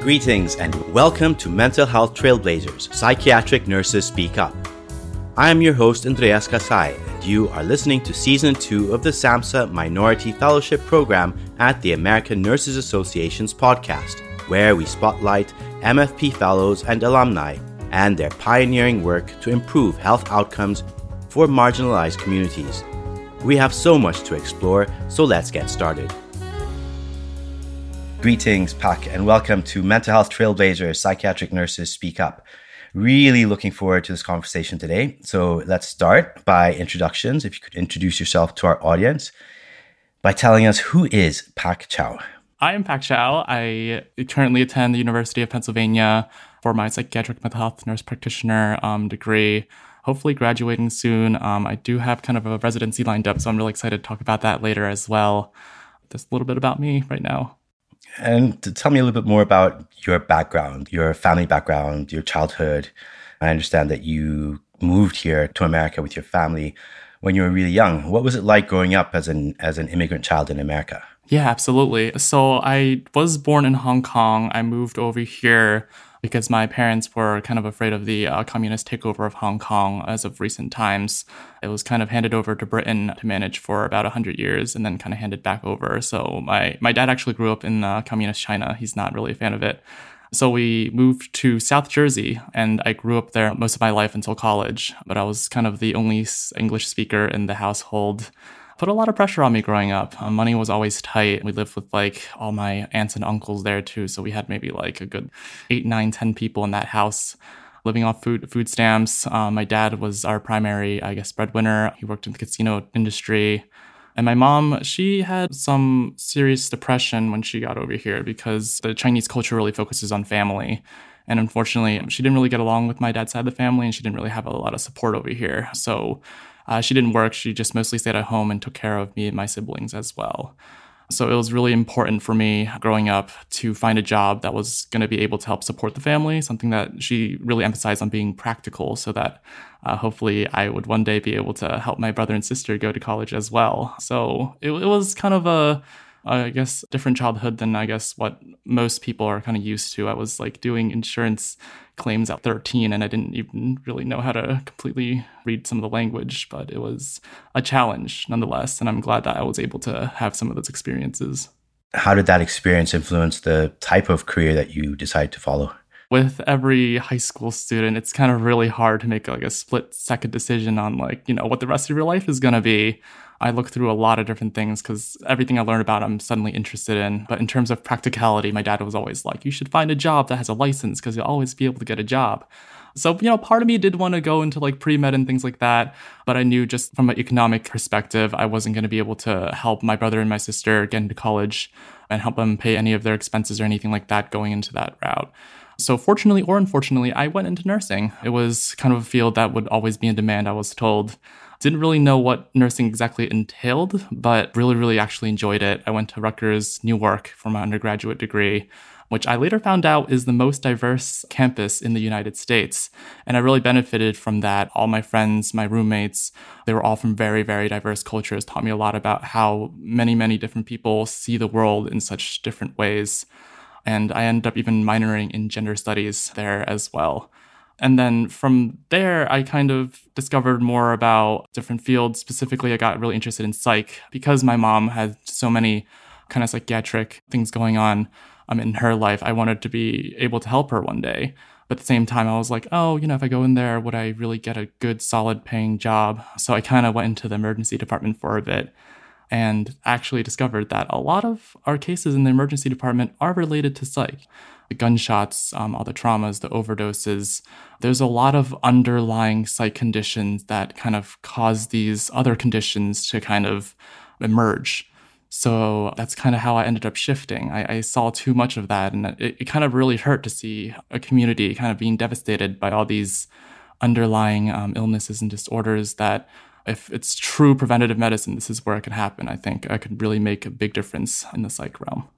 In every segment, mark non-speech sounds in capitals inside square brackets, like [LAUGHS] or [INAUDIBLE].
Greetings and welcome to Mental Health Trailblazers Psychiatric Nurses Speak Up. I am your host, Andreas Kasai, and you are listening to Season 2 of the SAMHSA Minority Fellowship Program at the American Nurses Association's podcast, where we spotlight MFP fellows and alumni and their pioneering work to improve health outcomes for marginalized communities. We have so much to explore, so let's get started. Greetings, Pak, and welcome to Mental Health Trailblazers Psychiatric Nurses Speak Up. Really looking forward to this conversation today. So let's start by introductions. If you could introduce yourself to our audience by telling us who is Pak Chow. I am Pak Chow. I currently attend the University of Pennsylvania for my psychiatric mental health nurse practitioner um, degree. Hopefully, graduating soon. Um, I do have kind of a residency lined up, so I'm really excited to talk about that later as well. Just a little bit about me right now. And tell me a little bit more about your background, your family background, your childhood. I understand that you moved here to America with your family when you were really young. What was it like growing up as an as an immigrant child in America? Yeah, absolutely. So I was born in Hong Kong. I moved over here because my parents were kind of afraid of the uh, communist takeover of Hong Kong as of recent times. It was kind of handed over to Britain to manage for about 100 years and then kind of handed back over. So my, my dad actually grew up in uh, communist China. He's not really a fan of it. So we moved to South Jersey, and I grew up there most of my life until college. But I was kind of the only English speaker in the household put a lot of pressure on me growing up. Um, money was always tight. We lived with like all my aunts and uncles there too. So we had maybe like a good eight, nine, ten people in that house living off food food stamps. Um, my dad was our primary, I guess, breadwinner. He worked in the casino industry. And my mom, she had some serious depression when she got over here because the Chinese culture really focuses on family. And unfortunately, she didn't really get along with my dad's side of the family and she didn't really have a lot of support over here. So uh, she didn't work. She just mostly stayed at home and took care of me and my siblings as well. So it was really important for me growing up to find a job that was going to be able to help support the family, something that she really emphasized on being practical so that uh, hopefully I would one day be able to help my brother and sister go to college as well. So it, it was kind of a I guess different childhood than I guess what most people are kind of used to. I was like doing insurance claims at 13 and I didn't even really know how to completely read some of the language, but it was a challenge nonetheless. And I'm glad that I was able to have some of those experiences. How did that experience influence the type of career that you decided to follow? with every high school student, it's kind of really hard to make like a split second decision on like, you know, what the rest of your life is going to be. I look through a lot of different things because everything I learn about, I'm suddenly interested in. But in terms of practicality, my dad was always like, you should find a job that has a license because you'll always be able to get a job. So, you know, part of me did want to go into like pre med and things like that. But I knew just from an economic perspective, I wasn't going to be able to help my brother and my sister get into college and help them pay any of their expenses or anything like that going into that route. So, fortunately or unfortunately, I went into nursing. It was kind of a field that would always be in demand, I was told. Didn't really know what nursing exactly entailed, but really, really actually enjoyed it. I went to Rutgers, Newark for my undergraduate degree, which I later found out is the most diverse campus in the United States. And I really benefited from that. All my friends, my roommates, they were all from very, very diverse cultures, taught me a lot about how many, many different people see the world in such different ways. And I ended up even minoring in gender studies there as well. And then from there, I kind of discovered more about different fields. Specifically, I got really interested in psych because my mom had so many kind of psychiatric things going on um, in her life. I wanted to be able to help her one day. But at the same time, I was like, oh, you know, if I go in there, would I really get a good, solid paying job? So I kind of went into the emergency department for a bit and actually discovered that a lot of our cases in the emergency department are related to psych. The gunshots, um, all the traumas, the overdoses. There's a lot of underlying psych conditions that kind of cause these other conditions to kind of emerge. So that's kind of how I ended up shifting. I, I saw too much of that, and it, it, kind of really hurt to see a community kind of being devastated by all these underlying um, illnesses and disorders that if it's true preventative medicine, this is where it could happen. I think I could really make a big difference in the psych realm.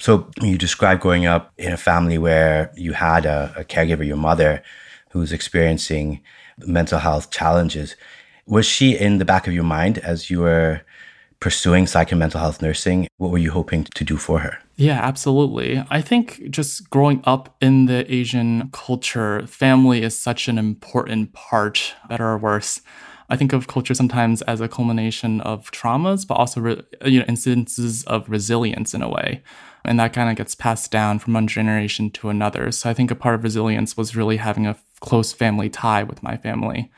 So you described growing up in a family where you had a, a caregiver, your mother, who was experiencing mental health challenges. Was she in the back of your mind as you were pursuing psych and mental health nursing? What were you hoping to do for her? Yeah, absolutely. I think just growing up in the Asian culture, family is such an important part, better or worse. I think of culture sometimes as a culmination of traumas, but also re- you know instances of resilience in a way, and that kind of gets passed down from one generation to another. So I think a part of resilience was really having a close family tie with my family.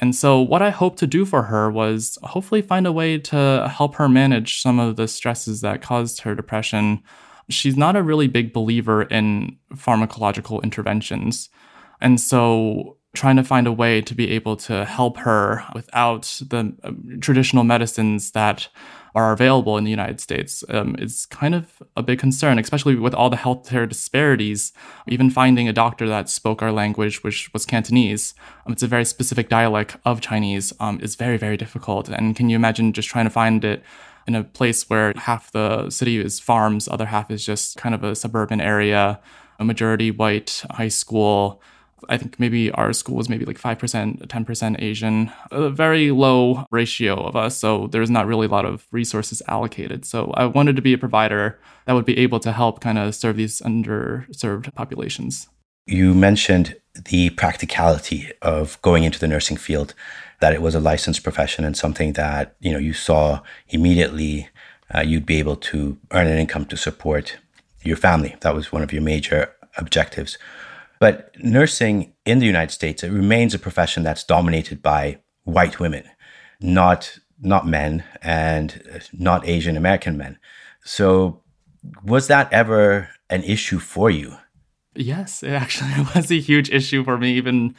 And so, what I hoped to do for her was hopefully find a way to help her manage some of the stresses that caused her depression. She's not a really big believer in pharmacological interventions. And so, trying to find a way to be able to help her without the um, traditional medicines that are available in the United States um, is kind of a big concern, especially with all the healthcare disparities. Even finding a doctor that spoke our language, which was Cantonese, um, it's a very specific dialect of Chinese, um, is very, very difficult. And can you imagine just trying to find it? In a place where half the city is farms, other half is just kind of a suburban area, a majority white high school, I think maybe our school was maybe like 5%, 10% Asian, a very low ratio of us. So there's not really a lot of resources allocated. So I wanted to be a provider that would be able to help kind of serve these underserved populations. You mentioned the practicality of going into the nursing field, that it was a licensed profession and something that, you know, you saw immediately uh, you'd be able to earn an income to support your family. That was one of your major objectives. But nursing in the United States, it remains a profession that's dominated by white women, not not men and uh, not Asian American men. So was that ever an issue for you? Yes, it actually [LAUGHS] was a huge issue for me even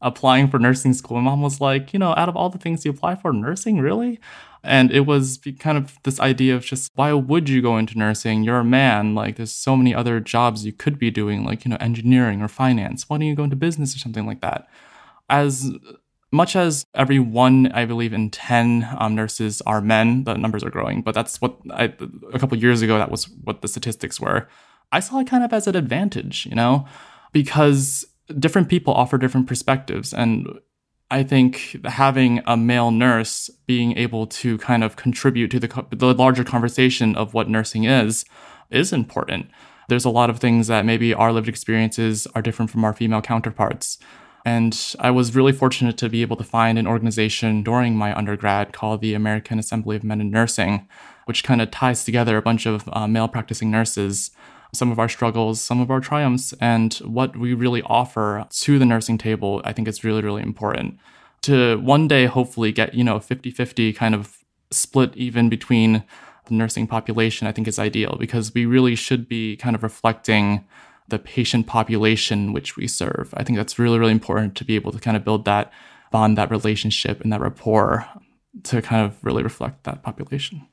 applying for nursing school. My mom was like, you know, out of all the things you apply for, nursing, really? And it was kind of this idea of just why would you go into nursing? You're a man. Like there's so many other jobs you could be doing, like, you know, engineering or finance. Why don't you go into business or something like that? As much as every one, I believe, in 10 um, nurses are men, the numbers are growing, but that's what I, a couple years ago, that was what the statistics were. I saw it kind of as an advantage, you know, because different people offer different perspectives. And I think having a male nurse being able to kind of contribute to the, the larger conversation of what nursing is is important. There's a lot of things that maybe our lived experiences are different from our female counterparts. And I was really fortunate to be able to find an organization during my undergrad called the American Assembly of Men in Nursing, which kind of ties together a bunch of uh, male practicing nurses some of our struggles, some of our triumphs, and what we really offer to the nursing table, I think it's really, really important. To one day hopefully get, you know, 50 50 kind of split even between the nursing population, I think is ideal because we really should be kind of reflecting the patient population which we serve. I think that's really, really important to be able to kind of build that bond, that relationship, and that rapport to kind of really reflect that population.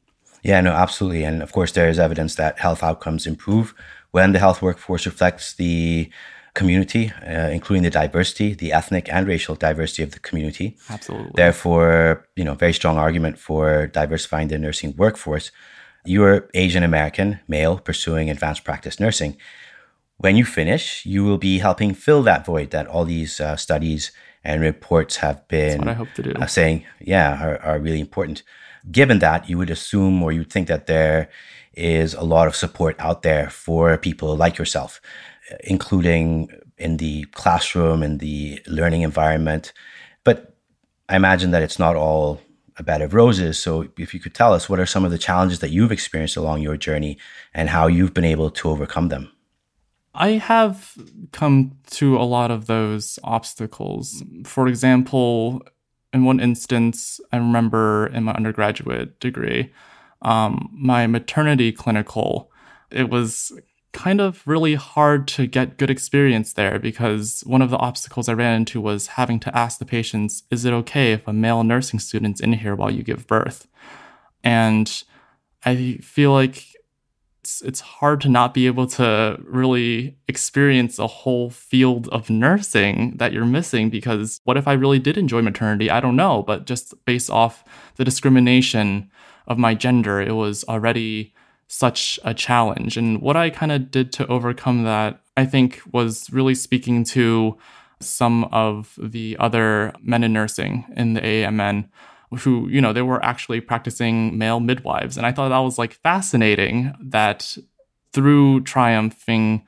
Yeah, no, absolutely. And of course, there is evidence that health outcomes improve when the health workforce reflects the community, uh, including the diversity, the ethnic and racial diversity of the community. Absolutely. Therefore, you know, very strong argument for diversifying the nursing workforce. You're Asian American, male, pursuing advanced practice nursing. When you finish, you will be helping fill that void that all these uh, studies and reports have been uh, saying, yeah, are, are really important given that, you would assume or you'd think that there is a lot of support out there for people like yourself, including in the classroom and the learning environment. But I imagine that it's not all a bed of roses. So, if you could tell us what are some of the challenges that you've experienced along your journey and how you've been able to overcome them? I have come to a lot of those obstacles. For example, in one instance, I remember in my undergraduate degree, um, my maternity clinical, it was kind of really hard to get good experience there because one of the obstacles I ran into was having to ask the patients, is it okay if a male nursing student's in here while you give birth? And I feel like it's it's hard to not be able to really experience a whole field of nursing that you're missing because what if I really did enjoy maternity? I don't know, but just based off the discrimination of my gender, it was already such a challenge. And what I kind of did to overcome that, I think, was really speaking to some of the other men in nursing in the AAMN who, you know, they were actually practicing male midwives. And I thought that was like fascinating that through triumphing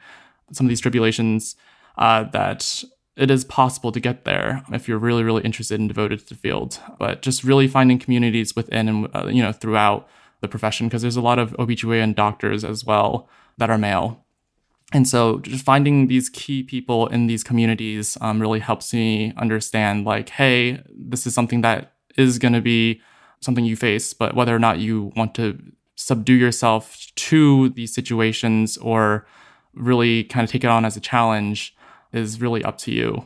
some of these tribulations, uh, that it is possible to get there if you're really, really interested and devoted to the field. But just really finding communities within and, uh, you know, throughout the profession, because there's a lot of OBGYN doctors as well that are male. And so just finding these key people in these communities um, really helps me understand like, hey, this is something that is going to be something you face, but whether or not you want to subdue yourself to these situations or really kind of take it on as a challenge is really up to you.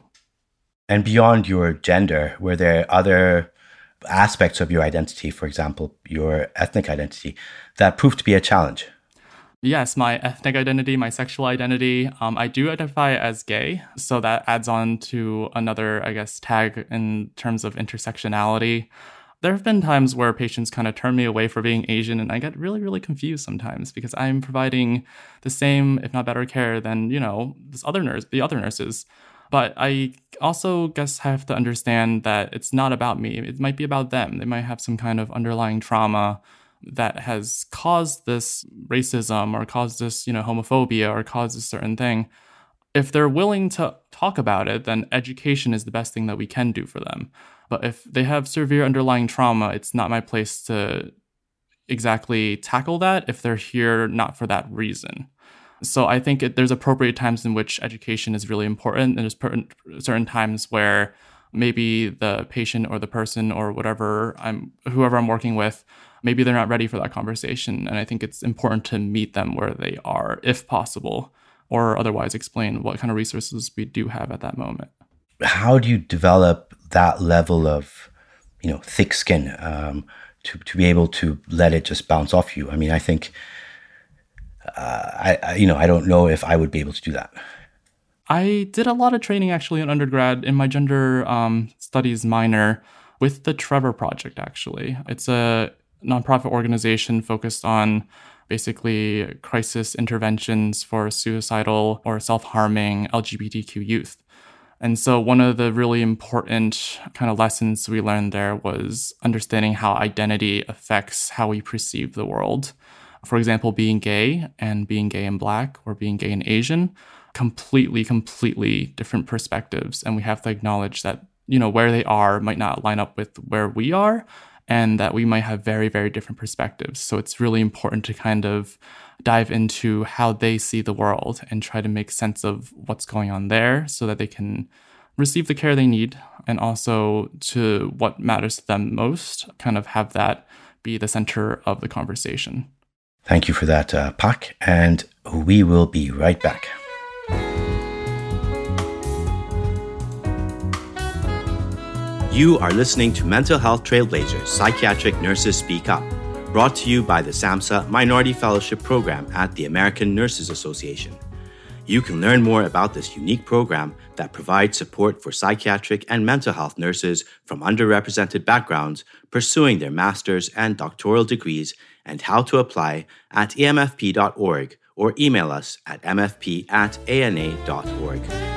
And beyond your gender, were there other aspects of your identity, for example, your ethnic identity, that proved to be a challenge? Yes, my ethnic identity, my sexual identity. Um, I do identify as gay. So that adds on to another, I guess, tag in terms of intersectionality. There have been times where patients kind of turn me away for being Asian, and I get really, really confused sometimes because I'm providing the same, if not better, care than, you know, this other nurse, the other nurses. But I also guess have to understand that it's not about me. It might be about them. They might have some kind of underlying trauma that has caused this racism or caused this, you know, homophobia or caused a certain thing, if they're willing to talk about it, then education is the best thing that we can do for them. But if they have severe underlying trauma, it's not my place to exactly tackle that if they're here not for that reason. So I think it, there's appropriate times in which education is really important, and there's certain times where maybe the patient or the person or whatever I'm whoever I'm working with maybe they're not ready for that conversation. And I think it's important to meet them where they are, if possible, or otherwise explain what kind of resources we do have at that moment. How do you develop that level of, you know, thick skin um, to, to be able to let it just bounce off you? I mean, I think, uh, I, I, you know, I don't know if I would be able to do that. I did a lot of training actually in undergrad in my gender um, studies minor with the Trevor Project. Actually, it's a nonprofit organization focused on basically crisis interventions for suicidal or self harming LGBTQ youth. And so, one of the really important kind of lessons we learned there was understanding how identity affects how we perceive the world. For example, being gay and being gay and black or being gay and Asian, completely, completely different perspectives. And we have to acknowledge that, you know, where they are might not line up with where we are, and that we might have very, very different perspectives. So it's really important to kind of dive into how they see the world and try to make sense of what's going on there so that they can receive the care they need and also to what matters to them most, kind of have that be the center of the conversation. Thank you for that, uh, Pak, and we will be right back. You are listening to Mental Health Trailblazers Psychiatric Nurses Speak Up, brought to you by the SAMHSA Minority Fellowship Program at the American Nurses Association. You can learn more about this unique program that provides support for psychiatric and mental health nurses from underrepresented backgrounds pursuing their master's and doctoral degrees and how to apply at emfp.org or email us at mfp at ana.org.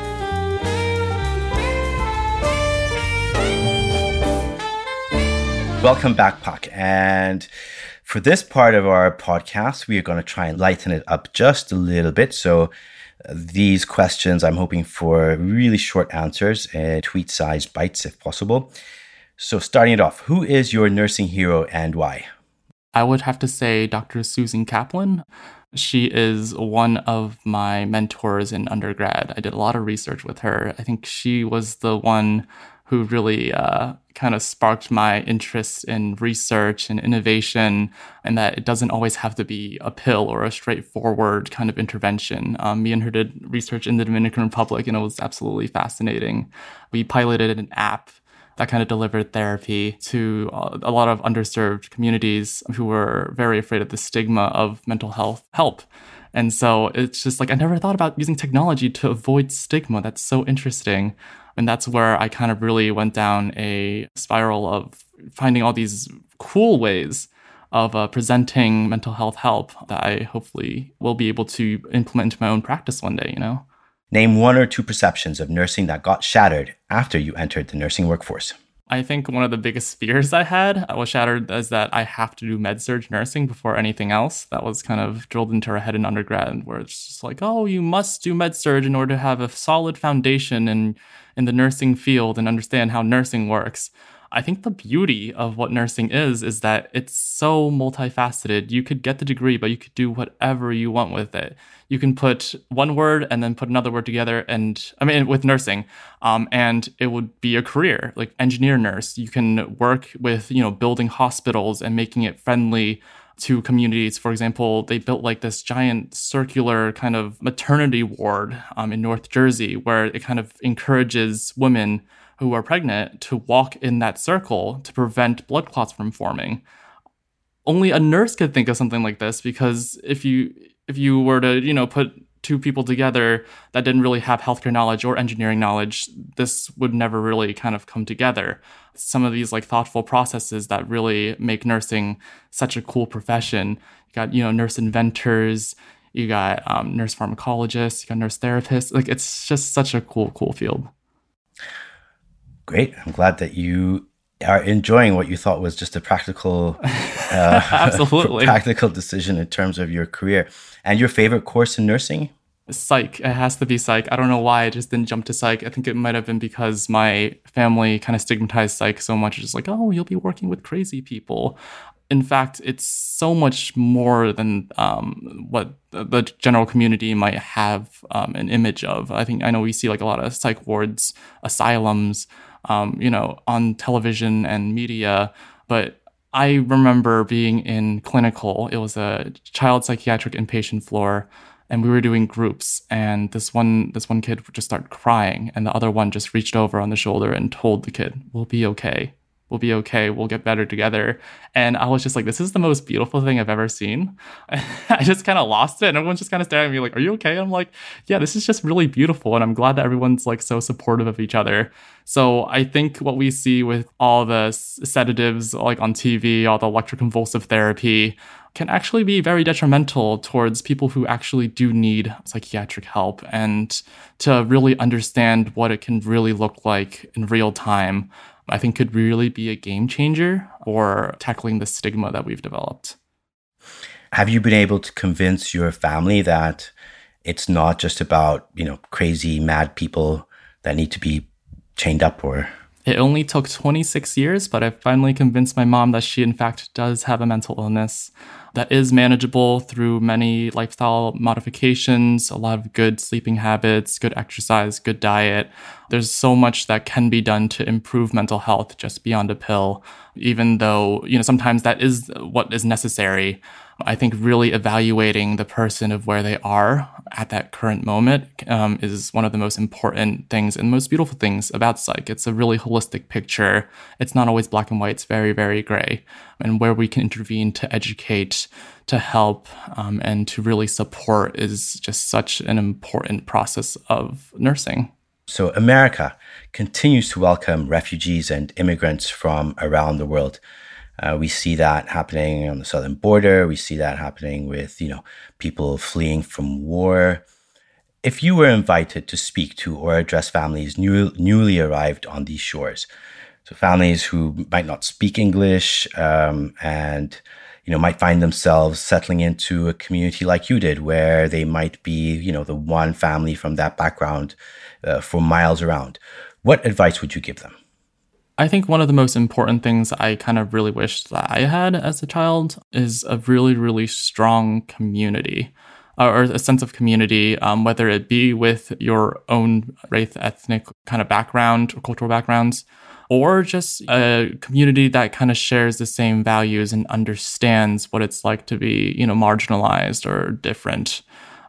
Welcome back, Pak. And for this part of our podcast, we are going to try and lighten it up just a little bit. So, uh, these questions, I'm hoping for really short answers, uh, tweet sized bites if possible. So, starting it off, who is your nursing hero and why? I would have to say Dr. Susan Kaplan. She is one of my mentors in undergrad. I did a lot of research with her. I think she was the one who really uh, kind of sparked my interest in research and innovation, and that it doesn't always have to be a pill or a straightforward kind of intervention. Um, me and her did research in the Dominican Republic, and it was absolutely fascinating. We piloted an app that kind of delivered therapy to a lot of underserved communities who were very afraid of the stigma of mental health help. And so it's just like I never thought about using technology to avoid stigma. That's so interesting. And that's where I kind of really went down a spiral of finding all these cool ways of uh, presenting mental health help that I hopefully will be able to implement into my own practice one day, you know? Name one or two perceptions of nursing that got shattered after you entered the nursing workforce. I think one of the biggest fears I had uh, was shattered is that I have to do med surg nursing before anything else. That was kind of drilled into our head in undergrad, where it's just like, oh, you must do med surg in order to have a solid foundation in in the nursing field and understand how nursing works. I think the beauty of what nursing is is that it's so multifaceted. You could get the degree, but you could do whatever you want with it. You can put one word and then put another word together, and I mean, with nursing, um, and it would be a career like engineer nurse. You can work with, you know, building hospitals and making it friendly to communities. For example, they built like this giant circular kind of maternity ward um, in North Jersey where it kind of encourages women who are pregnant to walk in that circle to prevent blood clots from forming. Only a nurse could think of something like this because if you if you were to, you know, put two people together that didn't really have healthcare knowledge or engineering knowledge, this would never really kind of come together. Some of these like thoughtful processes that really make nursing such a cool profession. You got, you know, nurse inventors, you got um, nurse pharmacologists, you got nurse therapists. Like it's just such a cool, cool field. Great. I'm glad that you are enjoying what you thought was just a practical, [LAUGHS] uh, absolutely [LAUGHS] practical decision in terms of your career and your favorite course in nursing. Psych. It has to be psych. I don't know why I just didn't jump to psych. I think it might have been because my family kind of stigmatized psych so much. It's just like, oh, you'll be working with crazy people. In fact, it's so much more than um, what the general community might have um, an image of. I think I know we see like a lot of psych wards, asylums, um, you know, on television and media. But I remember being in clinical. It was a child psychiatric inpatient floor, and we were doing groups. And this one, this one kid would just start crying, and the other one just reached over on the shoulder and told the kid, "We'll be okay." We'll be okay. We'll get better together. And I was just like, this is the most beautiful thing I've ever seen. [LAUGHS] I just kind of lost it. And everyone's just kind of staring at me like, are you okay? I'm like, yeah, this is just really beautiful. And I'm glad that everyone's like so supportive of each other. So I think what we see with all the sedatives like on TV, all the electroconvulsive therapy, can actually be very detrimental towards people who actually do need psychiatric help and to really understand what it can really look like in real time I think could really be a game changer for tackling the stigma that we've developed. Have you been able to convince your family that it's not just about, you know, crazy mad people that need to be chained up or it only took 26 years, but I finally convinced my mom that she, in fact, does have a mental illness that is manageable through many lifestyle modifications, a lot of good sleeping habits, good exercise, good diet. There's so much that can be done to improve mental health just beyond a pill, even though, you know, sometimes that is what is necessary. I think really evaluating the person of where they are at that current moment um, is one of the most important things and most beautiful things about psych. It's a really holistic picture. It's not always black and white. It's very, very gray. And where we can intervene to educate, to help, um, and to really support is just such an important process of nursing. So, America continues to welcome refugees and immigrants from around the world. Uh, we see that happening on the southern border. We see that happening with, you know, people fleeing from war. If you were invited to speak to or address families new, newly arrived on these shores, so families who might not speak English um, and you know might find themselves settling into a community like you did, where they might be you know the one family from that background uh, for miles around, what advice would you give them? I think one of the most important things I kind of really wished that I had as a child is a really, really strong community uh, or a sense of community, um, whether it be with your own race, ethnic kind of background or cultural backgrounds, or just a community that kind of shares the same values and understands what it's like to be, you know, marginalized or different.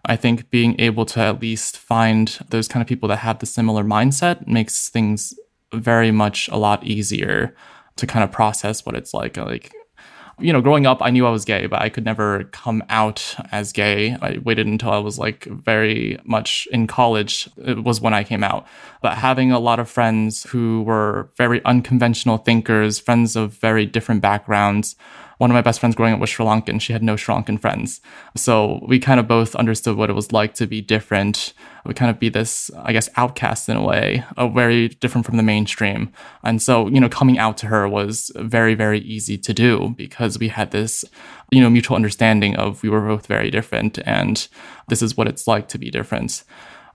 I think being able to at least find those kind of people that have the similar mindset makes things very much a lot easier to kind of process what it's like. Like, you know, growing up, I knew I was gay, but I could never come out as gay. I waited until I was like very much in college. It was when I came out. But having a lot of friends who were very unconventional thinkers, friends of very different backgrounds, one of my best friends growing up was Sri Lankan. She had no Sri Lankan friends. So we kind of both understood what it was like to be different. We kind of be this, I guess, outcast in a way, uh, very different from the mainstream. And so, you know, coming out to her was very, very easy to do because we had this, you know, mutual understanding of we were both very different and this is what it's like to be different.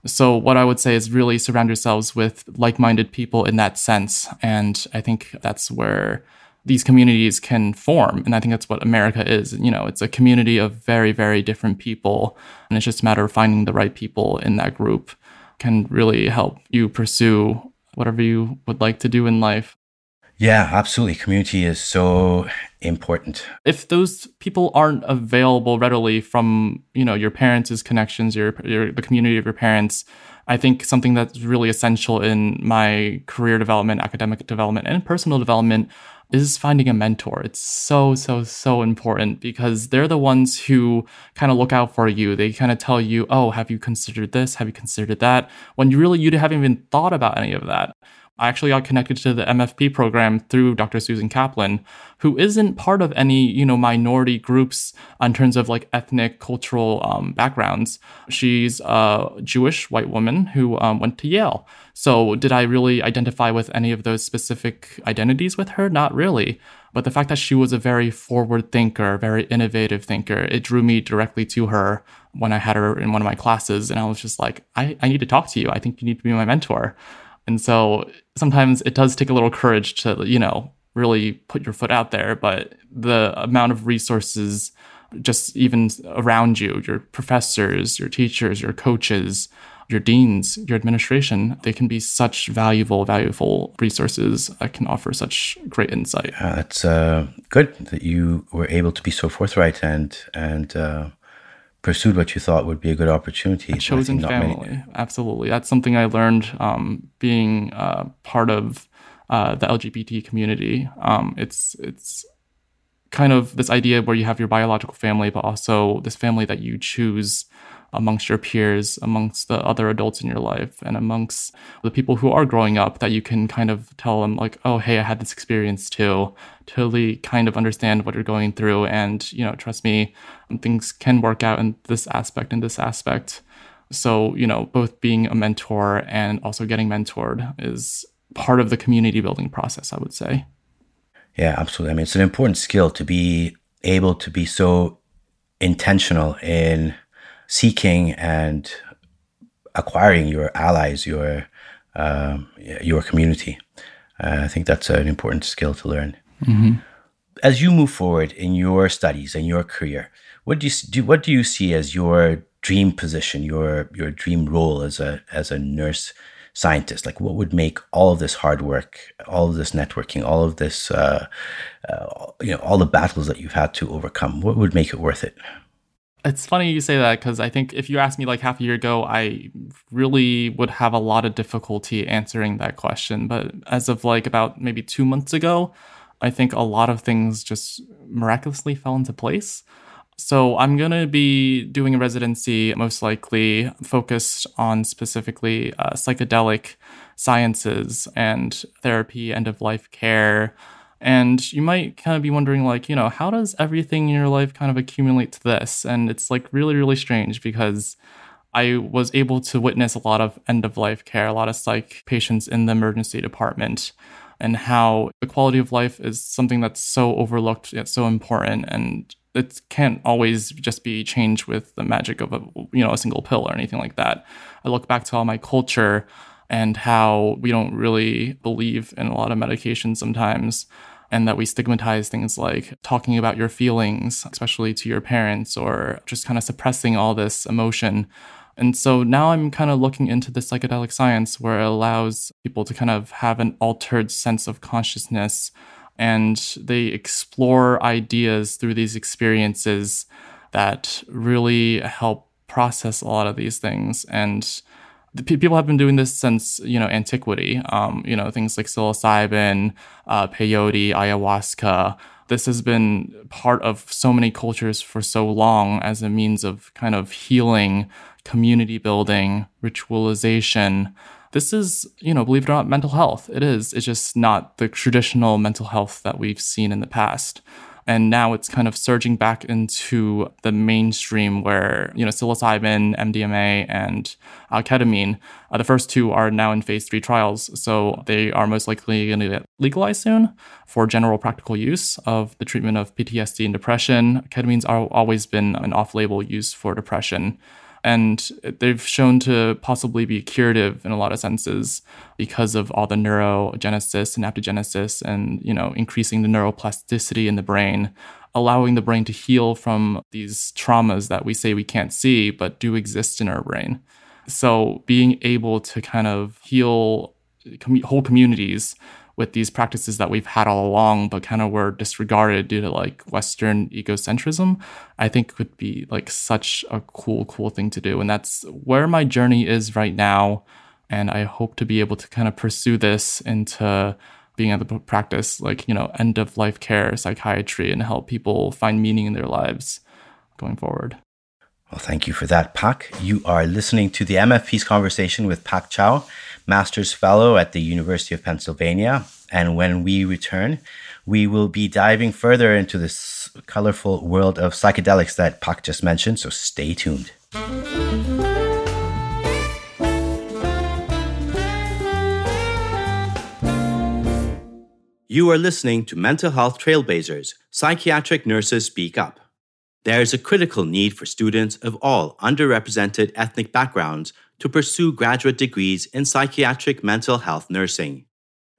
So, what I would say is really surround yourselves with like minded people in that sense. And I think that's where these communities can form. And I think that's what America is. You know, it's a community of very, very different people. And it's just a matter of finding the right people in that group can really help you pursue whatever you would like to do in life. Yeah, absolutely. Community is so important. If those people aren't available readily from, you know, your parents' connections, your, your the community of your parents, I think something that's really essential in my career development, academic development, and personal development is finding a mentor. It's so, so, so important because they're the ones who kind of look out for you. They kind of tell you, oh, have you considered this? Have you considered that? When you really, you haven't even thought about any of that. I actually got connected to the MFP program through Dr. Susan Kaplan, who isn't part of any, you know, minority groups in terms of like ethnic, cultural um, backgrounds. She's a Jewish white woman who um, went to Yale. So did I really identify with any of those specific identities with her? Not really. But the fact that she was a very forward thinker, very innovative thinker, it drew me directly to her when I had her in one of my classes. And I was just like, I, I need to talk to you. I think you need to be my mentor. And so sometimes it does take a little courage to, you know, really put your foot out there. But the amount of resources just even around you, your professors, your teachers, your coaches, your deans, your administration, they can be such valuable, valuable resources that can offer such great insight. Uh, it's uh, good that you were able to be so forthright and and uh, pursued what you thought would be a good opportunity. A chosen family, many... absolutely. That's something I learned um, being uh, part of uh, the LGBT community. Um, it's it's kind of this idea where you have your biological family, but also this family that you choose amongst your peers, amongst the other adults in your life, and amongst the people who are growing up that you can kind of tell them, like, oh, hey, I had this experience too. Totally kind of understand what you're going through. And, you know, trust me, things can work out in this aspect and this aspect. So, you know, both being a mentor and also getting mentored is part of the community building process, I would say. Yeah, absolutely. I mean, it's an important skill to be able to be so intentional in seeking and acquiring your allies, your um, your community. Uh, I think that's an important skill to learn. Mm-hmm. As you move forward in your studies and your career, what do you do? What do you see as your dream position, your your dream role as a as a nurse scientist? Like, what would make all of this hard work, all of this networking, all of this, uh, uh, you know, all the battles that you've had to overcome? What would make it worth it? It's funny you say that because I think if you asked me like half a year ago, I really would have a lot of difficulty answering that question. But as of like about maybe two months ago, I think a lot of things just miraculously fell into place. So I'm going to be doing a residency, most likely focused on specifically uh, psychedelic sciences and therapy, end of life care, and you might kind of be wondering, like, you know, how does everything in your life kind of accumulate to this? And it's like really, really strange because I was able to witness a lot of end of life care, a lot of psych patients in the emergency department, and how the quality of life is something that's so overlooked yet so important. And it can't always just be changed with the magic of a you know a single pill or anything like that. I look back to all my culture and how we don't really believe in a lot of medication sometimes and that we stigmatize things like talking about your feelings, especially to your parents, or just kind of suppressing all this emotion. And so now I'm kind of looking into the psychedelic science where it allows people to kind of have an altered sense of consciousness and they explore ideas through these experiences that really help process a lot of these things and people have been doing this since you know antiquity. Um, you know things like psilocybin, uh, peyote, ayahuasca. This has been part of so many cultures for so long as a means of kind of healing, community building, ritualization. This is, you know, believe it or not, mental health. It is. It's just not the traditional mental health that we've seen in the past. And now it's kind of surging back into the mainstream where you know psilocybin mdma and uh, ketamine uh, the first two are now in phase three trials. So they are most likely going to get legalized soon for general practical use of the treatment of ptsd and depression. Ketamine's always been an off-label use for depression and they've shown to possibly be curative in a lot of senses because of all the neurogenesis and synaptogenesis and you know increasing the neuroplasticity in the brain allowing the brain to heal from these traumas that we say we can't see but do exist in our brain. So being able to kind of heal com- whole communities with these practices that we've had all along, but kind of were disregarded due to like Western egocentrism, I think could be like such a cool, cool thing to do. And that's where my journey is right now. And I hope to be able to kind of pursue this into being able to practice like, you know, end of life care psychiatry and help people find meaning in their lives going forward. Well, thank you for that, Pak. You are listening to the MFP's conversation with Pak Chow, Master's Fellow at the University of Pennsylvania. And when we return, we will be diving further into this colorful world of psychedelics that Pak just mentioned. So stay tuned. You are listening to Mental Health Trailblazers, Psychiatric Nurses Speak Up. There is a critical need for students of all underrepresented ethnic backgrounds to pursue graduate degrees in psychiatric mental health nursing.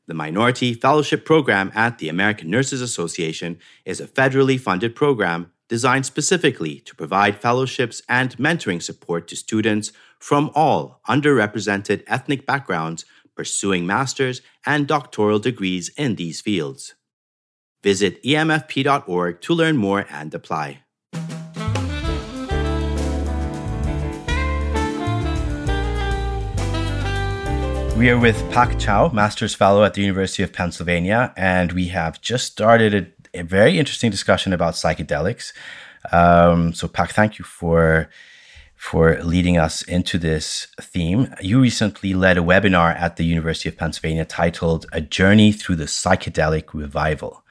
The Minority Fellowship Program at the American Nurses Association is a federally funded program designed specifically to provide fellowships and mentoring support to students from all underrepresented ethnic backgrounds pursuing master's and doctoral degrees in these fields. Visit emfp.org to learn more and apply. We are with Pak Chow, Master's Fellow at the University of Pennsylvania, and we have just started a, a very interesting discussion about psychedelics. Um, so, Pak, thank you for for leading us into this theme. You recently led a webinar at the University of Pennsylvania titled "A Journey Through the Psychedelic Revival."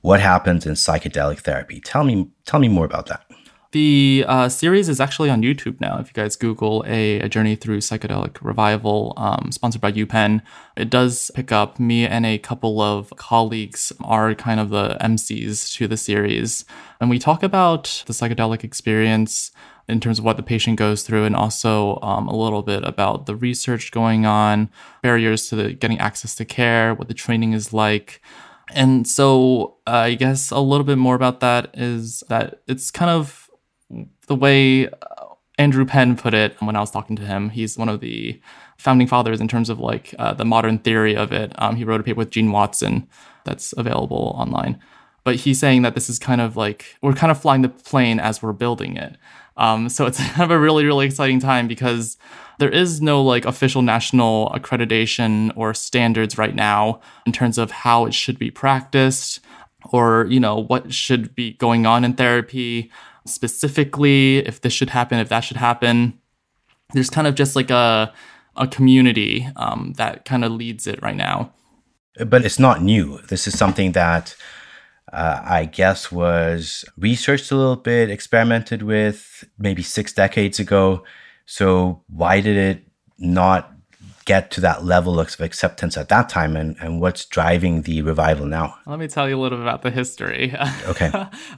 What happens in psychedelic therapy? Tell me, tell me more about that. The uh, series is actually on YouTube now. If you guys Google a, a journey through psychedelic revival, um, sponsored by UPenn, it does pick up. Me and a couple of colleagues are kind of the MCs to the series, and we talk about the psychedelic experience in terms of what the patient goes through, and also um, a little bit about the research going on, barriers to the, getting access to care, what the training is like. And so, uh, I guess a little bit more about that is that it's kind of the way uh, Andrew Penn put it when I was talking to him. He's one of the founding fathers in terms of like uh, the modern theory of it. Um, he wrote a paper with Gene Watson that's available online. But he's saying that this is kind of like we're kind of flying the plane as we're building it. Um, so it's [LAUGHS] kind of a really, really exciting time because there is no like official national accreditation or standards right now in terms of how it should be practiced or you know what should be going on in therapy specifically, if this should happen, if that should happen. There's kind of just like a a community um, that kind of leads it right now. But it's not new. This is something that uh, I guess was researched a little bit, experimented with maybe six decades ago. So why did it not get to that level of acceptance at that time and, and what's driving the revival now? Let me tell you a little bit about the history. [LAUGHS] Okay.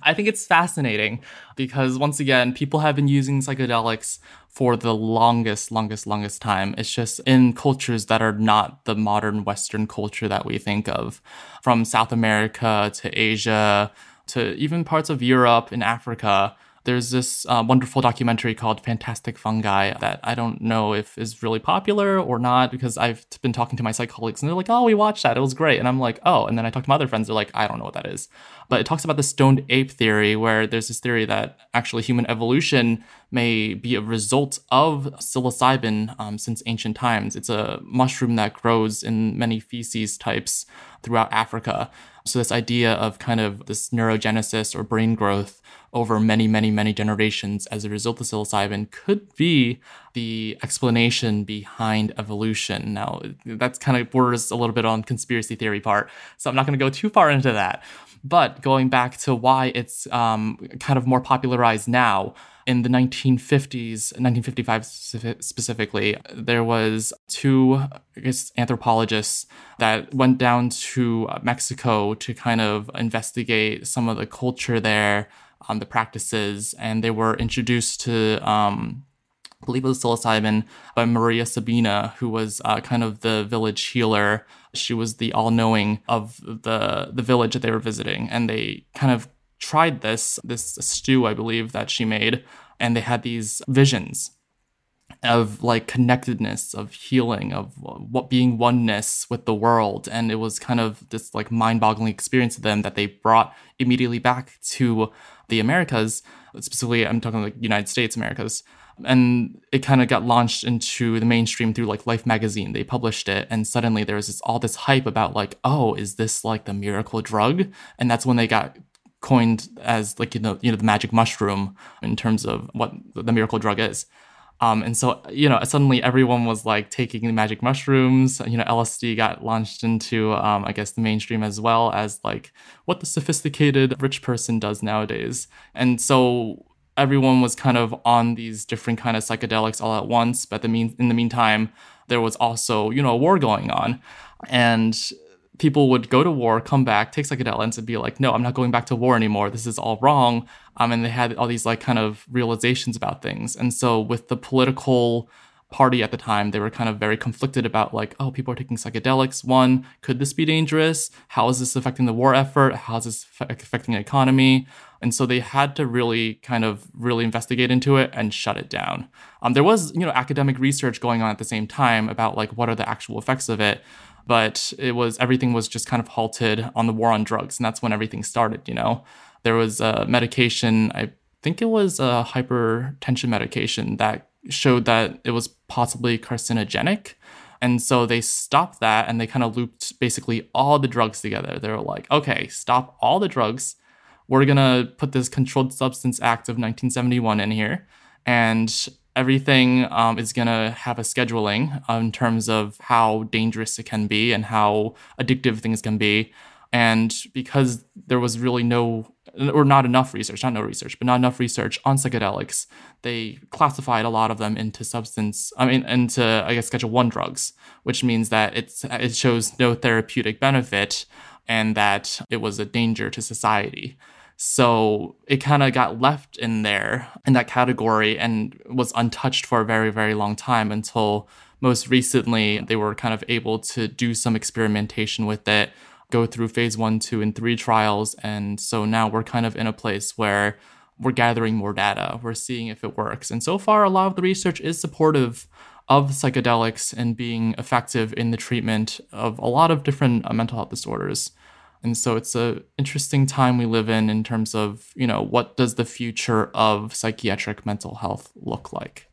I think it's fascinating because once again, people have been using psychedelics for the longest, longest, longest time. It's just in cultures that are not the modern Western culture that we think of, from South America to Asia to even parts of Europe and Africa there's this uh, wonderful documentary called Fantastic Fungi that I don't know if is really popular or not because I've been talking to my psych colleagues and they're like, oh, we watched that. It was great. And I'm like, oh. And then I talk to my other friends. They're like, I don't know what that is. But it talks about the stoned ape theory, where there's this theory that actually human evolution may be a result of psilocybin um, since ancient times. It's a mushroom that grows in many feces types throughout Africa. So, this idea of kind of this neurogenesis or brain growth over many, many, many generations as a result of psilocybin could be the explanation behind evolution. Now, that's kind of borders a little bit on conspiracy theory part, so I'm not going to go too far into that. But going back to why it's um, kind of more popularized now, in the 1950s, 1955 specifically, there was two I guess, anthropologists that went down to Mexico to kind of investigate some of the culture there, um, the practices, and they were introduced to um, I believe it was psilocybin by Maria Sabina, who was uh, kind of the village healer. She was the all-knowing of the the village that they were visiting, and they kind of tried this this stew, I believe, that she made, and they had these visions of like connectedness, of healing, of what being oneness with the world, and it was kind of this like mind-boggling experience to them that they brought immediately back to the Americas. Specifically, I'm talking like United States Americas and it kind of got launched into the mainstream through like Life magazine. They published it, and suddenly there was this, all this hype about like, oh, is this like the miracle drug? And that's when they got coined as like you know you know the magic mushroom in terms of what the miracle drug is. Um, and so you know suddenly everyone was like taking the magic mushrooms. You know LSD got launched into um, I guess the mainstream as well as like what the sophisticated rich person does nowadays. And so everyone was kind of on these different kind of psychedelics all at once. But the mean in the meantime, there was also you know a war going on, and people would go to war, come back, take psychedelics, and be like, "No, I'm not going back to war anymore. This is all wrong." Um, and they had all these like kind of realizations about things. And so with the political party at the time, they were kind of very conflicted about like, oh, people are taking psychedelics. One, could this be dangerous? How is this affecting the war effort? How is this affecting the economy? And so they had to really kind of really investigate into it and shut it down. Um, there was, you know, academic research going on at the same time about like what are the actual effects of it, but it was everything was just kind of halted on the war on drugs, and that's when everything started. You know, there was a medication, I think it was a hypertension medication that showed that it was possibly carcinogenic. And so they stopped that and they kind of looped basically all the drugs together. They were like, okay, stop all the drugs we're going to put this Controlled Substance Act of 1971 in here. And everything um, is going to have a scheduling in terms of how dangerous it can be and how addictive things can be. And because there was really no, or not enough research, not no research, but not enough research on psychedelics, they classified a lot of them into substance, I mean, into, I guess, Schedule 1 drugs, which means that it's, it shows no therapeutic benefit and that it was a danger to society. So it kind of got left in there in that category and was untouched for a very, very long time until most recently they were kind of able to do some experimentation with it, go through phase one, two, and three trials. And so now we're kind of in a place where we're gathering more data, we're seeing if it works. And so far, a lot of the research is supportive of psychedelics and being effective in the treatment of a lot of different uh, mental health disorders. And so it's a interesting time we live in in terms of, you know, what does the future of psychiatric mental health look like?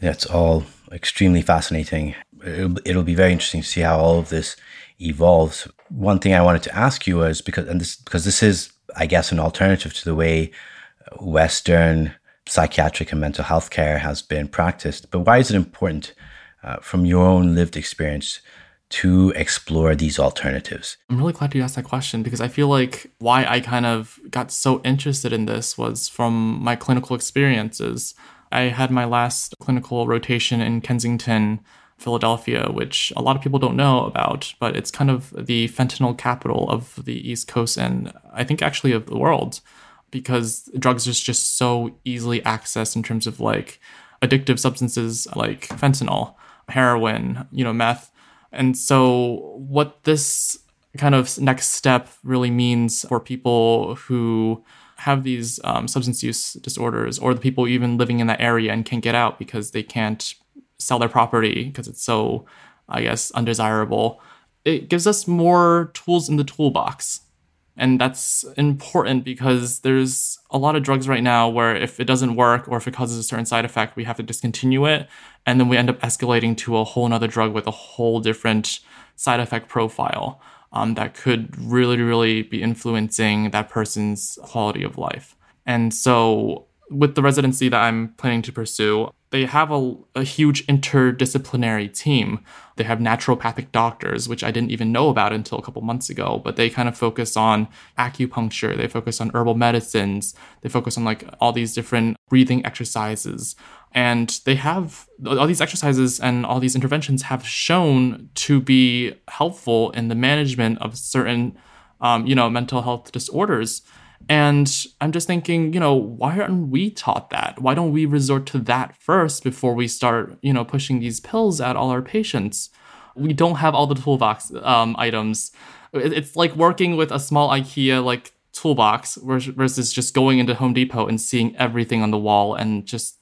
That's all extremely fascinating. It'll, it'll be very interesting to see how all of this evolves. One thing I wanted to ask you was because and this because this is I guess an alternative to the way Western psychiatric and mental health care has been practiced. But why is it important uh, from your own lived experience to explore these alternatives? I'm really glad you asked that question because I feel like why I kind of got so interested in this was from my clinical experiences. I had my last clinical rotation in Kensington, Philadelphia, which a lot of people don't know about, but it's kind of the fentanyl capital of the East Coast and I think actually of the world because drugs are just so easily accessed in terms of like addictive substances like fentanyl, heroin, you know, meth and so, what this kind of next step really means for people who have these um, substance use disorders, or the people even living in that area and can't get out because they can't sell their property because it's so, I guess, undesirable. It gives us more tools in the toolbox. And that's important because there's a lot of drugs right now where if it doesn't work or if it causes a certain side effect, we have to discontinue it. And then we end up escalating to a whole nother drug with a whole different side effect profile um, that could really really be influencing that person's quality of life. And so with the residency that I'm planning to pursue, they have a, a huge interdisciplinary team. They have naturopathic doctors, which I didn't even know about until a couple months ago, but they kind of focus on acupuncture, they focus on herbal medicines, they focus on like all these different breathing exercises. And they have all these exercises and all these interventions have shown to be helpful in the management of certain, um, you know, mental health disorders. And I'm just thinking, you know, why aren't we taught that? Why don't we resort to that first before we start, you know, pushing these pills at all our patients? We don't have all the toolbox um, items. It's like working with a small IKEA like toolbox versus just going into Home Depot and seeing everything on the wall and just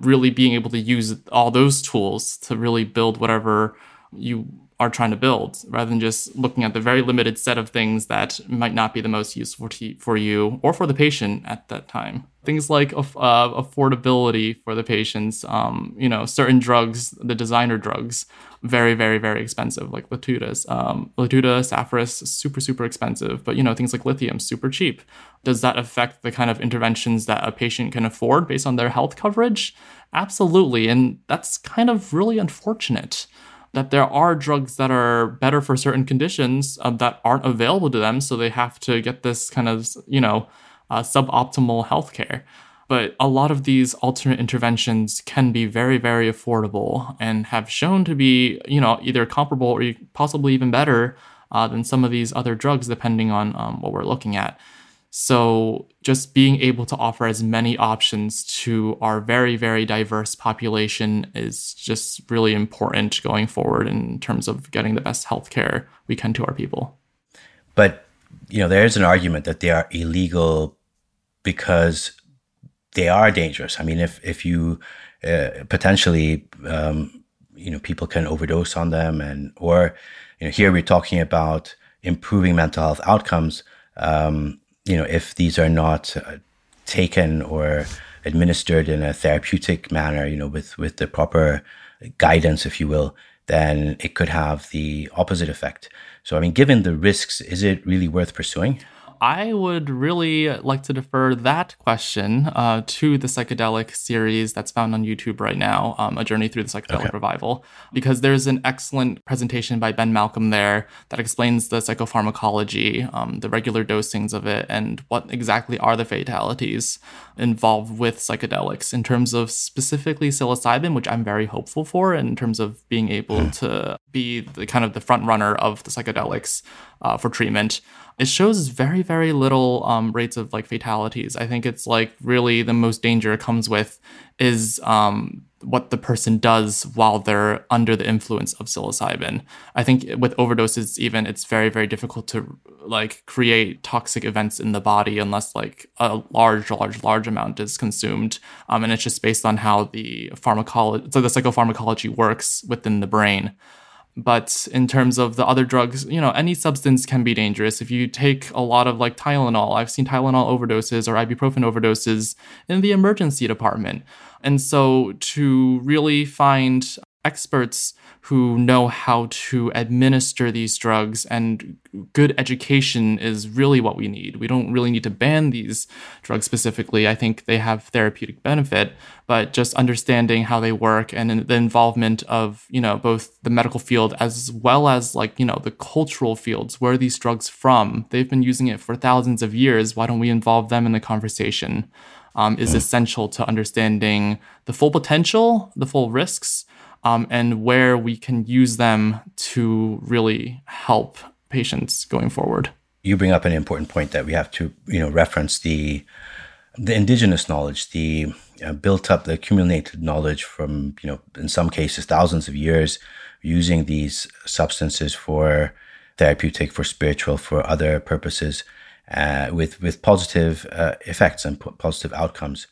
really being able to use all those tools to really build whatever you are trying to build rather than just looking at the very limited set of things that might not be the most useful to, for you or for the patient at that time. Things like uh, affordability for the patients, um, you know, certain drugs, the designer drugs, very, very, very expensive, like Latuda's. Um, Latuda, Saphris, super, super expensive, but, you know, things like lithium, super cheap. Does that affect the kind of interventions that a patient can afford based on their health coverage? Absolutely. And that's kind of really unfortunate that there are drugs that are better for certain conditions um, that aren't available to them. So they have to get this kind of, you know, uh, suboptimal healthcare. But a lot of these alternate interventions can be very, very affordable and have shown to be, you know, either comparable or possibly even better uh, than some of these other drugs, depending on um, what we're looking at. So, just being able to offer as many options to our very, very diverse population is just really important going forward in terms of getting the best healthcare we can to our people. But, you know, there's an argument that they are illegal because they are dangerous. I mean, if, if you uh, potentially, um, you know, people can overdose on them and, or, you know, here we're talking about improving mental health outcomes. Um, you know, if these are not uh, taken or administered in a therapeutic manner, you know, with, with the proper guidance, if you will, then it could have the opposite effect. So, I mean, given the risks, is it really worth pursuing? I would really like to defer that question uh, to the psychedelic series that's found on YouTube right now, um, A Journey Through the Psychedelic okay. Revival, because there's an excellent presentation by Ben Malcolm there that explains the psychopharmacology, um, the regular dosings of it, and what exactly are the fatalities involved with psychedelics in terms of specifically psilocybin, which I'm very hopeful for in terms of being able hmm. to be the kind of the front runner of the psychedelics uh, for treatment. It shows very very little um, rates of like fatalities. I think it's like really the most danger it comes with is um, what the person does while they're under the influence of psilocybin. I think with overdoses even it's very very difficult to like create toxic events in the body unless like a large large large amount is consumed. Um, and it's just based on how the pharmacology so the psychopharmacology works within the brain but in terms of the other drugs, you know, any substance can be dangerous. If you take a lot of like Tylenol, I've seen Tylenol overdoses or ibuprofen overdoses in the emergency department. And so to really find experts who know how to administer these drugs and good education is really what we need. We don't really need to ban these drugs specifically. I think they have therapeutic benefit, but just understanding how they work and the involvement of, you know, both the medical field as well as like, you know, the cultural fields. Where are these drugs from? They've been using it for thousands of years. Why don't we involve them in the conversation? Um, is essential to understanding the full potential, the full risks, um, and where we can use them to really help patients going forward. You bring up an important point that we have to, you know, reference the the indigenous knowledge, the uh, built up, the accumulated knowledge from, you know, in some cases thousands of years using these substances for therapeutic, for spiritual, for other purposes, uh, with with positive uh, effects and p- positive outcomes.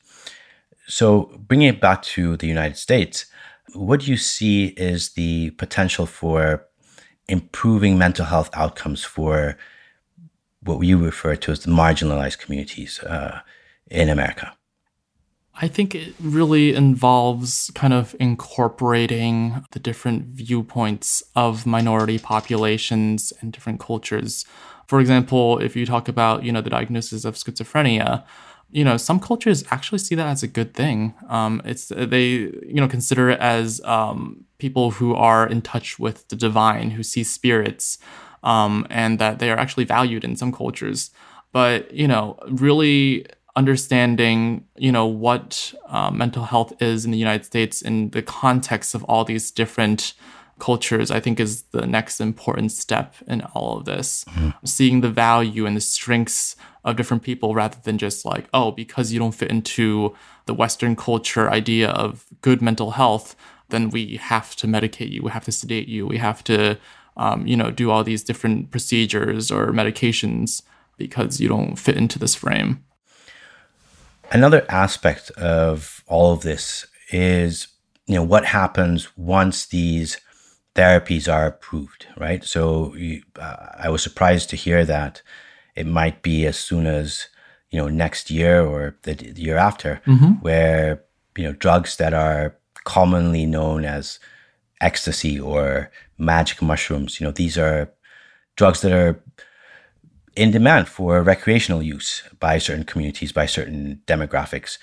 So, bringing it back to the United States, what do you see is the potential for improving mental health outcomes for what you refer to as the marginalized communities uh, in America? I think it really involves kind of incorporating the different viewpoints of minority populations and different cultures. For example, if you talk about, you know, the diagnosis of schizophrenia, you know, some cultures actually see that as a good thing. Um, it's they, you know, consider it as um, people who are in touch with the divine, who see spirits, um, and that they are actually valued in some cultures. But you know, really understanding, you know, what uh, mental health is in the United States in the context of all these different cultures, I think is the next important step in all of this. Mm-hmm. Seeing the value and the strengths of different people rather than just like, oh, because you don't fit into the Western culture idea of good mental health, then we have to medicate you, we have to sedate you, we have to, um, you know, do all these different procedures or medications because you don't fit into this frame. Another aspect of all of this is, you know, what happens once these therapies are approved, right? So uh, I was surprised to hear that it might be as soon as you know next year or the, the year after, mm-hmm. where you know drugs that are commonly known as ecstasy or magic mushrooms, you know, these are drugs that are in demand for recreational use by certain communities, by certain demographics.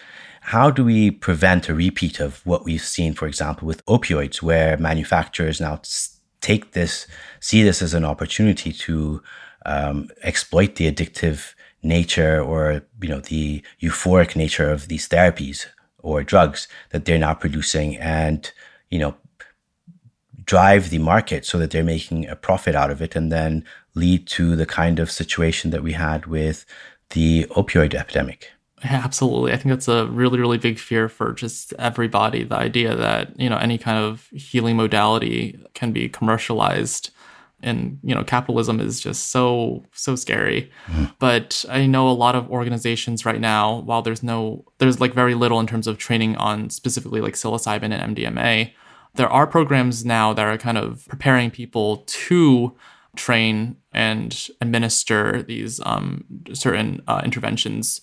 How do we prevent a repeat of what we've seen, for example, with opioids, where manufacturers now take this, see this as an opportunity to um, exploit the addictive nature or you know the euphoric nature of these therapies or drugs that they're now producing, and you know drive the market so that they're making a profit out of it, and then lead to the kind of situation that we had with the opioid epidemic. Absolutely. I think that's a really, really big fear for just everybody. The idea that, you know, any kind of healing modality can be commercialized and, you know, capitalism is just so, so scary. Mm. But I know a lot of organizations right now, while there's no, there's like very little in terms of training on specifically like psilocybin and MDMA, there are programs now that are kind of preparing people to train and administer these um, certain uh, interventions.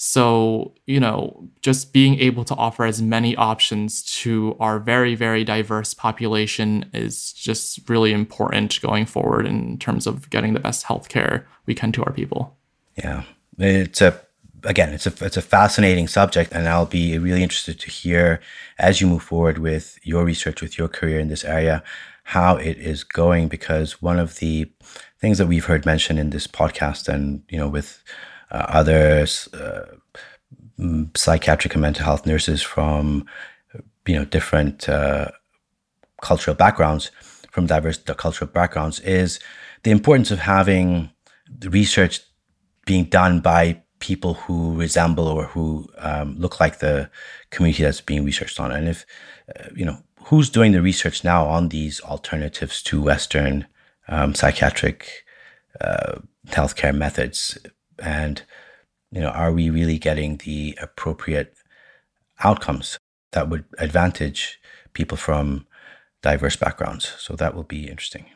So, you know, just being able to offer as many options to our very, very diverse population is just really important going forward in terms of getting the best healthcare we can to our people. Yeah. It's a again, it's a it's a fascinating subject, and I'll be really interested to hear as you move forward with your research, with your career in this area, how it is going. Because one of the things that we've heard mentioned in this podcast, and you know, with uh, other uh, psychiatric and mental health nurses from you know different uh, cultural backgrounds, from diverse cultural backgrounds, is the importance of having the research being done by people who resemble or who um, look like the community that's being researched on. And if, uh, you know, who's doing the research now on these alternatives to Western um, psychiatric uh, healthcare methods? And you know are we really getting the appropriate outcomes that would advantage people from diverse backgrounds? So that will be interesting.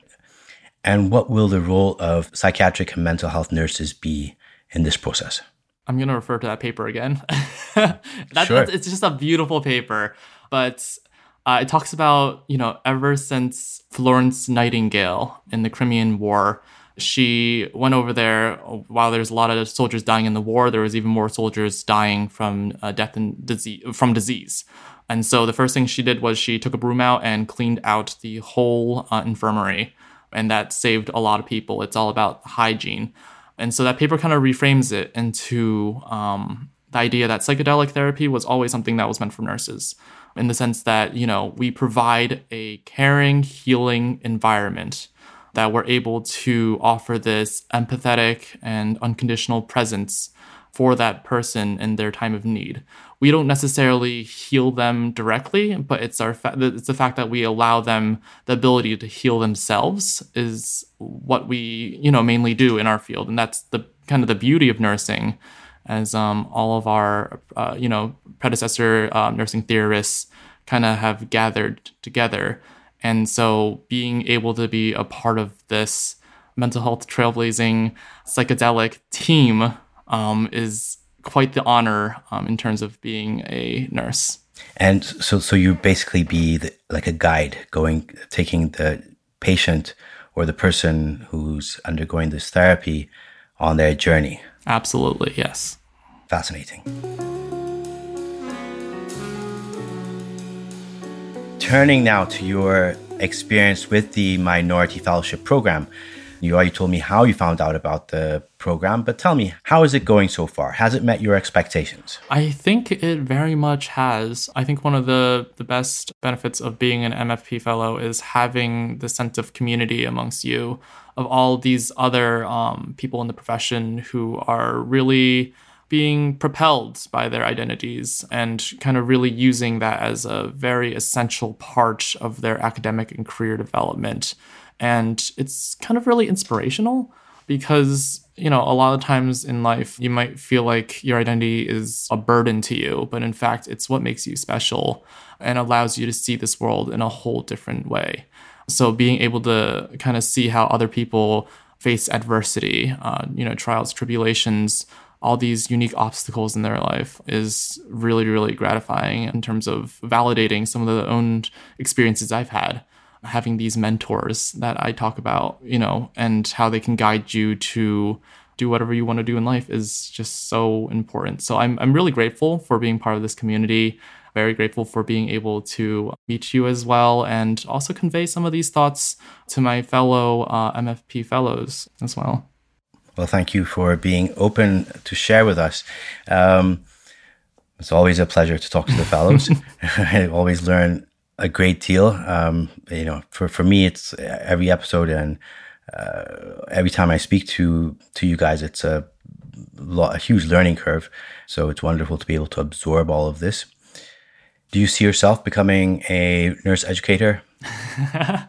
And what will the role of psychiatric and mental health nurses be in this process? I'm going to refer to that paper again. [LAUGHS] That, sure. it's just a beautiful paper but uh, it talks about you know ever since florence nightingale in the crimean war she went over there while there's a lot of soldiers dying in the war. There was even more soldiers dying from uh, death and disease from disease. And so the first thing she did was she took a broom out and cleaned out the whole uh, infirmary, and that saved a lot of people. It's all about hygiene, and so that paper kind of reframes it into um, the idea that psychedelic therapy was always something that was meant for nurses, in the sense that you know we provide a caring, healing environment that we're able to offer this empathetic and unconditional presence for that person in their time of need. We don't necessarily heal them directly, but it's our fa- it's the fact that we allow them the ability to heal themselves is what we you know mainly do in our field, and that's the kind of the beauty of nursing, as um, all of our uh, you know predecessor uh, nursing theorists kind of have gathered together and so being able to be a part of this mental health trailblazing psychedelic team um, is quite the honor um, in terms of being a nurse. And so, so you basically be the, like a guide, going, taking the patient or the person who's undergoing this therapy on their journey. Absolutely, yes. Fascinating. Turning now to your experience with the Minority Fellowship Program. You already told me how you found out about the program, but tell me, how is it going so far? Has it met your expectations? I think it very much has. I think one of the, the best benefits of being an MFP fellow is having the sense of community amongst you, of all these other um, people in the profession who are really being propelled by their identities and kind of really using that as a very essential part of their academic and career development. And it's kind of really inspirational because, you know, a lot of times in life, you might feel like your identity is a burden to you, but in fact, it's what makes you special and allows you to see this world in a whole different way. So being able to kind of see how other people face adversity, uh, you know, trials, tribulations, all these unique obstacles in their life is really, really gratifying in terms of validating some of the own experiences I've had having these mentors that I talk about, you know, and how they can guide you to do whatever you want to do in life is just so important. So I'm I'm really grateful for being part of this community. Very grateful for being able to meet you as well and also convey some of these thoughts to my fellow uh, MFP fellows as well. Well, thank you for being open to share with us. Um, it's always a pleasure to talk to the fellows. [LAUGHS] [LAUGHS] I always learn a great deal. Um, you know, for, for me, it's every episode and uh, every time I speak to to you guys, it's a, lot, a huge learning curve. So it's wonderful to be able to absorb all of this. Do you see yourself becoming a nurse educator? [LAUGHS]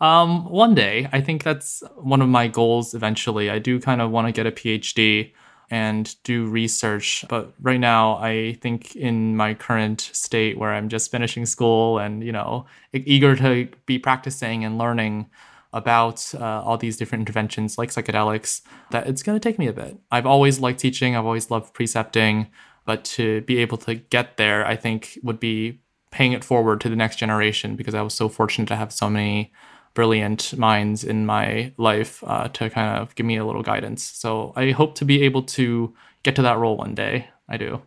um, one day, I think that's one of my goals. Eventually, I do kind of want to get a PhD and do research. But right now, I think in my current state where I'm just finishing school and, you know, eager to be practicing and learning about uh, all these different interventions like psychedelics, that it's going to take me a bit. I've always liked teaching, I've always loved precepting, but to be able to get there, I think would be paying it forward to the next generation because I was so fortunate to have so many brilliant minds in my life uh, to kind of give me a little guidance. So I hope to be able to get to that role one day. I do.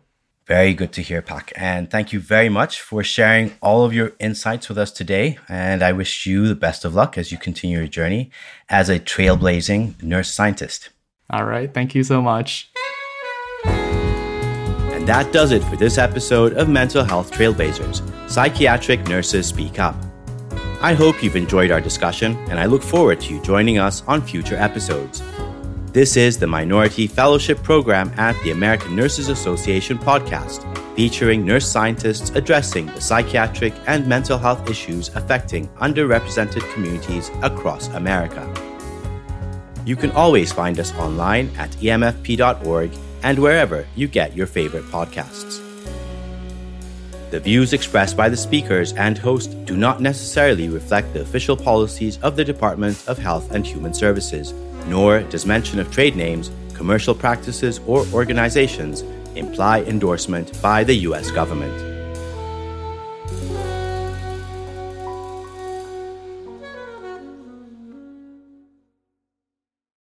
Very good to hear, Pak. And thank you very much for sharing all of your insights with us today. And I wish you the best of luck as you continue your journey as a trailblazing nurse scientist. All right. Thank you so much. And that does it for this episode of Mental Health Trailblazers Psychiatric Nurses Speak Up. I hope you've enjoyed our discussion, and I look forward to you joining us on future episodes. This is the Minority Fellowship Program at the American Nurses Association podcast, featuring nurse scientists addressing the psychiatric and mental health issues affecting underrepresented communities across America. You can always find us online at emfp.org and wherever you get your favorite podcasts. The views expressed by the speakers and host do not necessarily reflect the official policies of the Department of Health and Human Services, nor does mention of trade names, commercial practices, or organizations imply endorsement by the U.S. government.